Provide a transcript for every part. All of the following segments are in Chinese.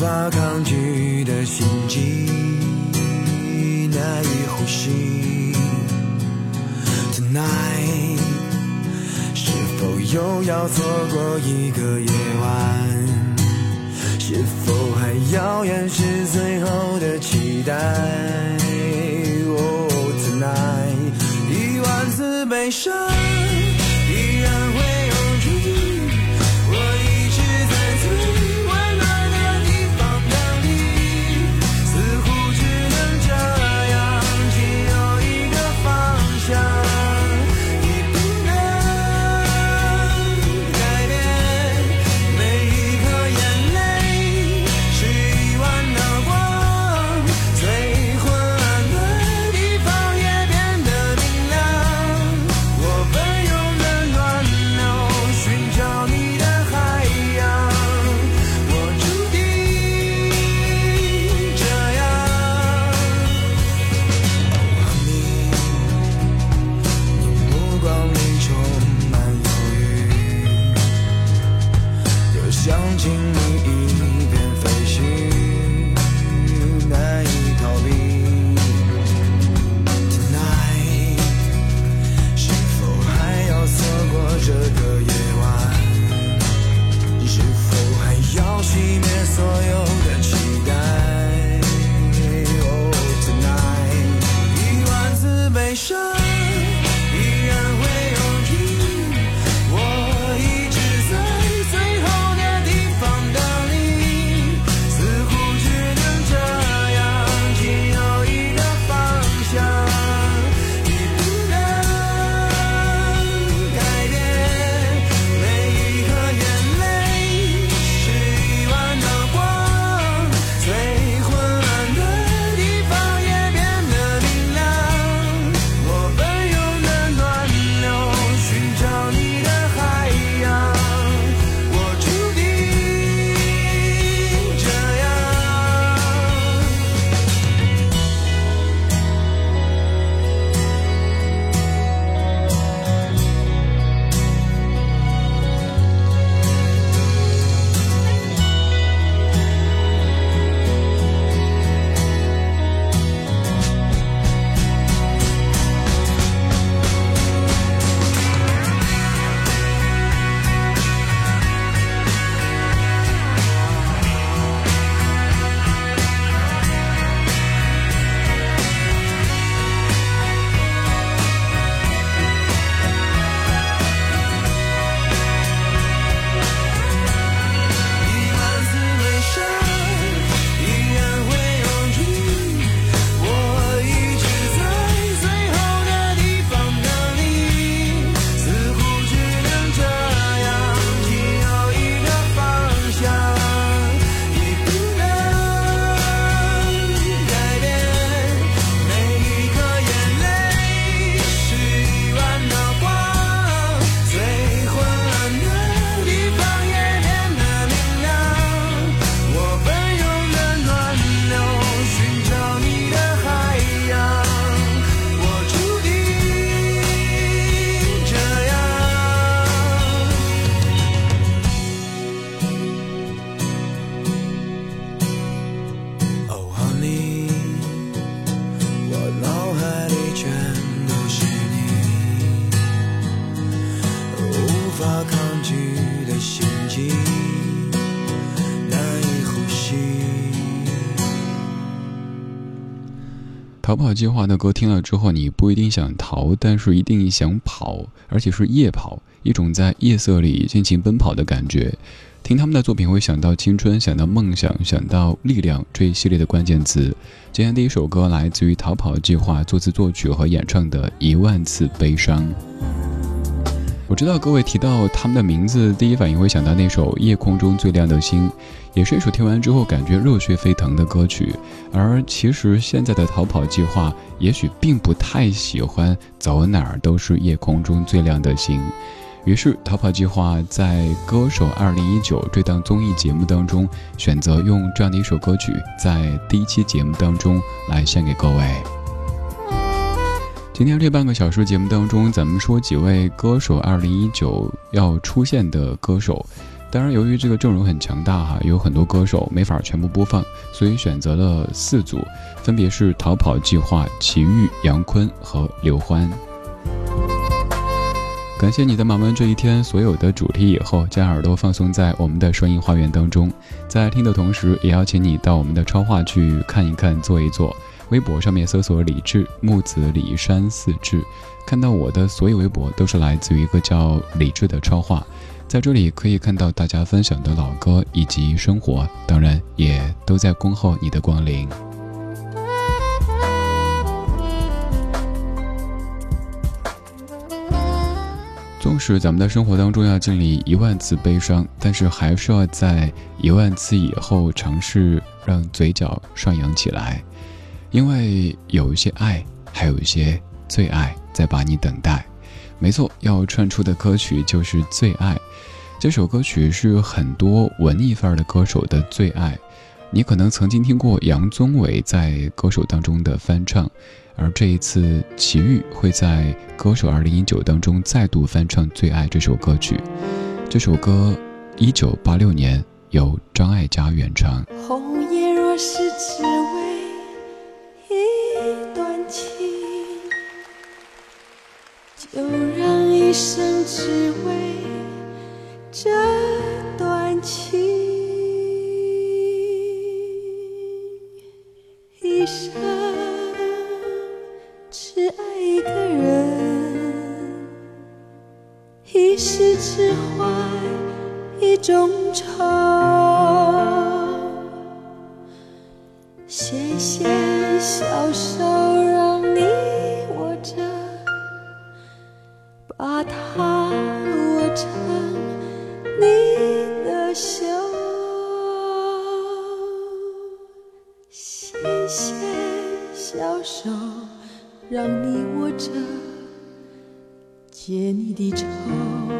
无法抗拒的心悸，难以呼吸。Tonight，是否又要错过一个夜晚？是否还要掩饰最后的期待？Oh tonight，一万次悲伤次跑计划的歌听了之后，你不一定想逃，但是一定想跑，而且是夜跑，一种在夜色里尽情奔跑的感觉。听他们的作品，会想到青春，想到梦想，想到力量这一系列的关键词。今天第一首歌来自于逃跑计划作词作曲和演唱的《一万次悲伤》。我知道各位提到他们的名字，第一反应会想到那首《夜空中最亮的星》，也是一首听完之后感觉热血沸腾的歌曲。而其实现在的逃跑计划，也许并不太喜欢走哪儿都是夜空中最亮的星。于是，逃跑计划在《歌手2019》这档综艺节目当中，选择用这样的一首歌曲，在第一期节目当中来献给各位。今天这半个小时节目当中，咱们说几位《歌手2019》要出现的歌手。当然，由于这个阵容很强大哈，有很多歌手没法全部播放，所以选择了四组，分别是逃跑计划、齐豫、杨坤和刘欢。感谢你在忙完这一天所有的主题以后，将耳朵放松在我们的声音花园当中，在听的同时，也邀请你到我们的超话去看一看、坐一坐。微博上面搜索“李志木子李山四志”，看到我的所有微博都是来自于一个叫李志的超话，在这里可以看到大家分享的老歌以及生活，当然也都在恭候你的光临。纵使咱们的生活当中要经历一万次悲伤，但是还是要在一万次以后尝试让嘴角上扬起来，因为有一些爱，还有一些最爱在把你等待。没错，要串出的歌曲就是《最爱》。这首歌曲是很多文艺范儿的歌手的最爱。你可能曾经听过杨宗纬在歌手当中的翻唱。而这一次，齐豫会在《歌手2019》当中再度翻唱《最爱》这首歌曲。这首歌1986年由张艾嘉原唱。红叶若是就让一生只为这段情，一生。只爱一个人，一世只怀一种你的愁，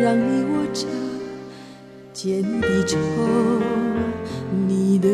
让你握着，解你的愁，你的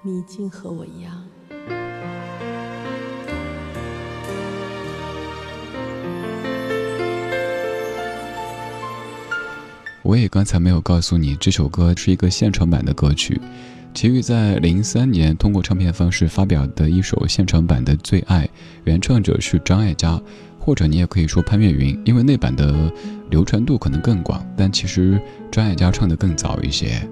你竟和我一样。我也刚才没有告诉你，这首歌是一个现场版的歌曲。齐豫在零三年通过唱片方式发表的一首现场版的《最爱》，原唱者是张艾嘉，或者你也可以说潘越云，因为那版的流传度可能更广，但其实张艾嘉唱的更早一些。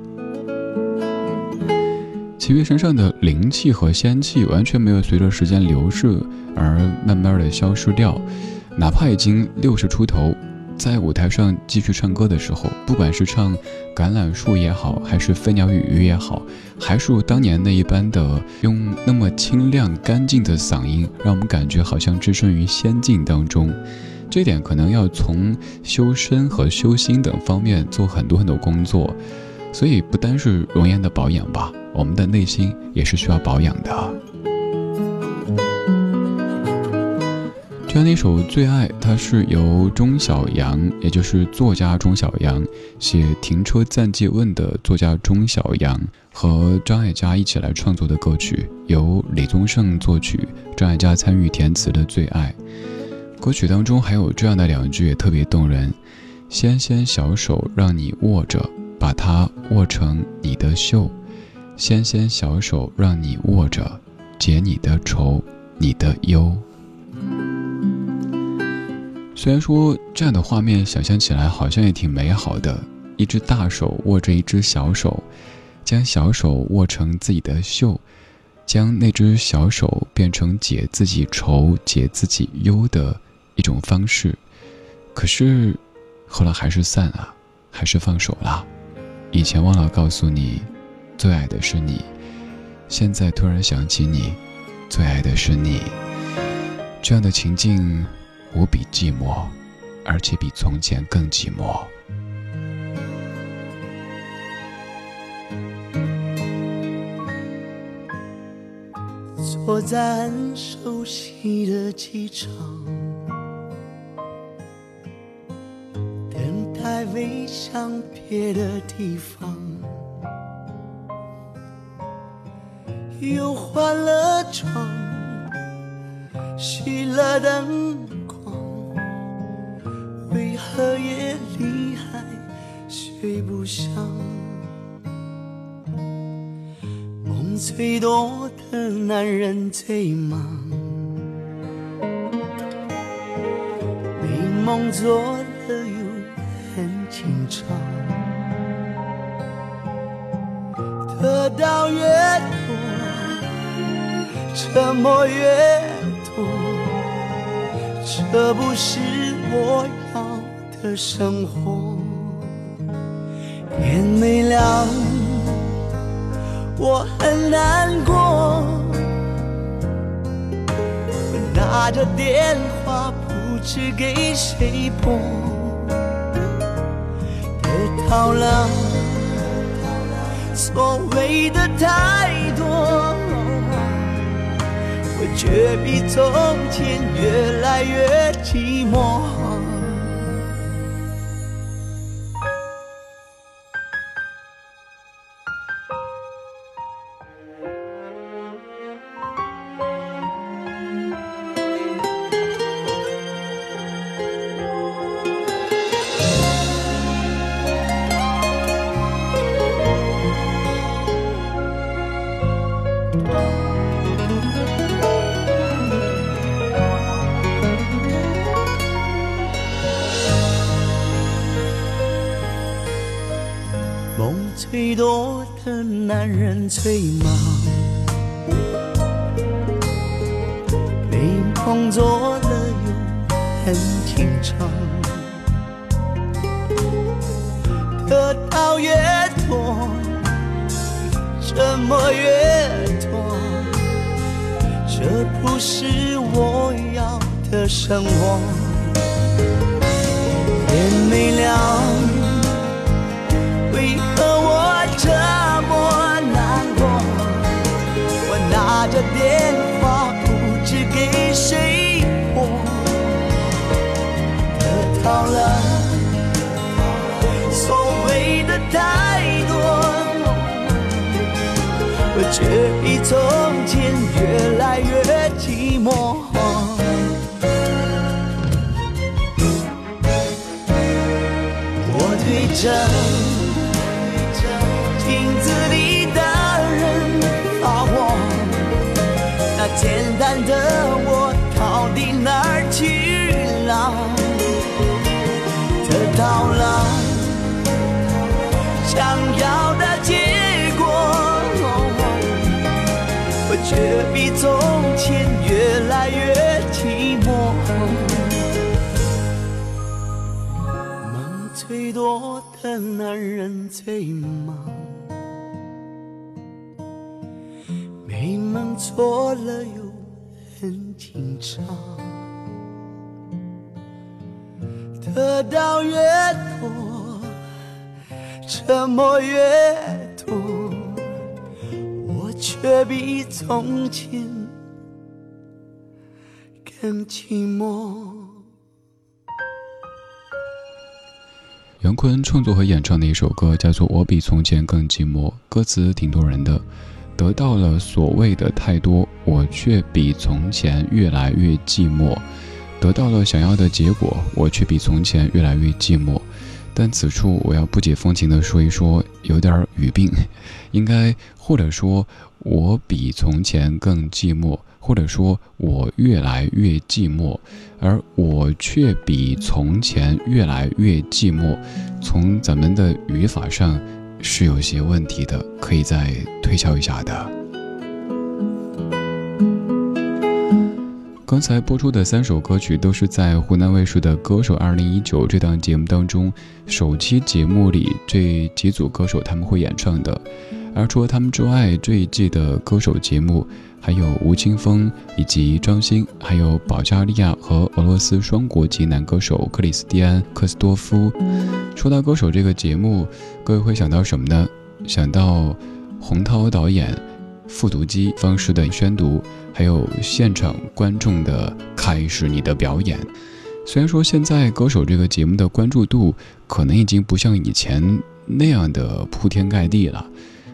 齐豫身上的灵气和仙气完全没有随着时间流逝而慢慢的消失掉，哪怕已经六十出头。在舞台上继续唱歌的时候，不管是唱《橄榄树》也好，还是《飞鸟与鱼》也好，还是当年那一般的用那么清亮干净的嗓音，让我们感觉好像置身于仙境当中。这点可能要从修身和修心等方面做很多很多工作，所以不单是容颜的保养吧，我们的内心也是需要保养的。这样的一首《最爱》，它是由钟晓阳，也就是作家钟晓阳写《停车暂借问》的作家钟晓阳和张艾嘉一起来创作的歌曲，由李宗盛作曲，张艾嘉参与填词的《最爱》。歌曲当中还有这样的两句也特别动人：“纤纤小手让你握着，把它握成你的袖；纤纤小手让你握着，解你的愁，你的忧。”虽然说这样的画面想象起来好像也挺美好的，一只大手握着一只小手，将小手握成自己的袖，将那只小手变成解自己愁、解自己忧的一种方式。可是后来还是散了，还是放手了。以前忘了告诉你，最爱的是你；现在突然想起你，最爱的是你。这样的情境。无比寂寞，而且比从前更寂寞。坐在很熟悉的机场，等待飞向别的地方，又换了床，熄了灯光，为何夜里还睡不香？梦最多的男人最忙，美梦做的又很紧张，得到越多，沉默越多，这不是我要的生活。天没亮。我很难过，我拿着电话不知给谁拨，得到了所谓的太多，却比从前越来越寂寞。梦最多的男人最忙，美梦做了又很紧张，得到越多，折磨越多，这不是我要的生活。天没亮，这么难过？我拿着电话不知给谁拨，得到了所谓的太多，我却比从前越来越寂寞。我对着简单的我到底哪儿去了？得到了想要的结果，我却比从前越来越寂寞。梦最多的男人最忙，你们错了又很紧张，得到越多，折磨越多，我却比从前更寂寞。杨坤创作和演唱的一首歌叫做《我比从前更寂寞》，歌词挺动人的。得到了所谓的太多，我却比从前越来越寂寞。得到了想要的结果，我却比从前越来越寂寞。但此处我要不解风情地说一说，有点语病，应该或者说我比从前更寂寞，或者说我越来越寂寞，而我却比从前越来越寂寞。从咱们的语法上是有些问题的，可以再推敲一下的。刚才播出的三首歌曲都是在湖南卫视的《歌手2019》这档节目当中首期节目里这几组歌手他们会演唱的。而除了他们之外，这一季的歌手节目还有吴青峰以及张欣，还有保加利亚和俄罗斯双国籍男歌手克里斯蒂安·克斯多夫。说到歌手这个节目，各位会想到什么呢？想到洪涛导演复读机方式的宣读，还有现场观众的开始你的表演。虽然说现在歌手这个节目的关注度可能已经不像以前那样的铺天盖地了。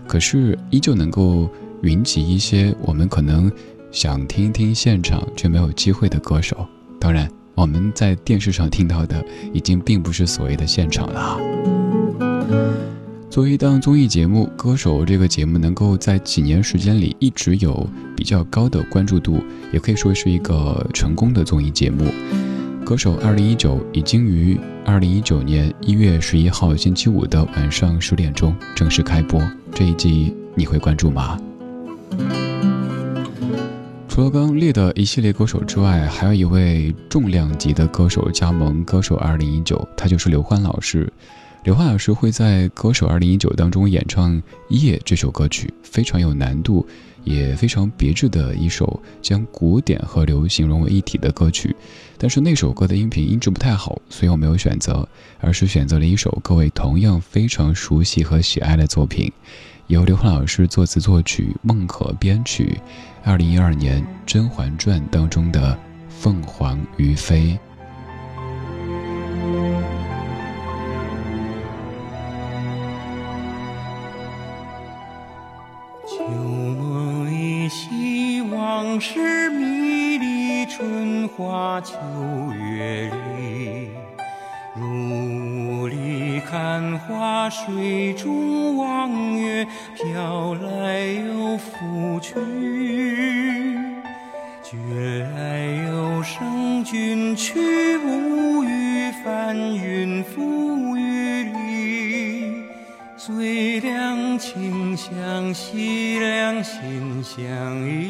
可是依旧能够云集一些我们可能想听听现场却没有机会的歌手。当然，我们在电视上听到的已经并不是所谓的现场了。作为一档综艺节目，《歌手》这个节目能够在几年时间里一直有比较高的关注度，也可以说是一个成功的综艺节目。《歌手》二零一九已经于二零一九年一月十一号星期五的晚上十点钟正式开播。这一季你会关注吗？除了刚列的一系列歌手之外，还有一位重量级的歌手加盟《歌手二零一九》，他就是刘欢老师。刘欢老师会在《歌手二零一九》当中演唱《夜》这首歌曲，非常有难度，也非常别致的一首将古典和流行融为一体的歌曲。但是那首歌的音频音质不太好，所以我没有选择，而是选择了一首各位同样非常熟悉和喜爱的作品，由刘欢老师作词作曲，孟可编曲，二零一二年《甄嬛传》当中的《凤凰于飞》。旧梦依稀，往事迷离，春花秋月里。繁花，水中望月，飘来又浮去。觉来有声君去，无语翻云覆雨里。最两情相惜，两心相依，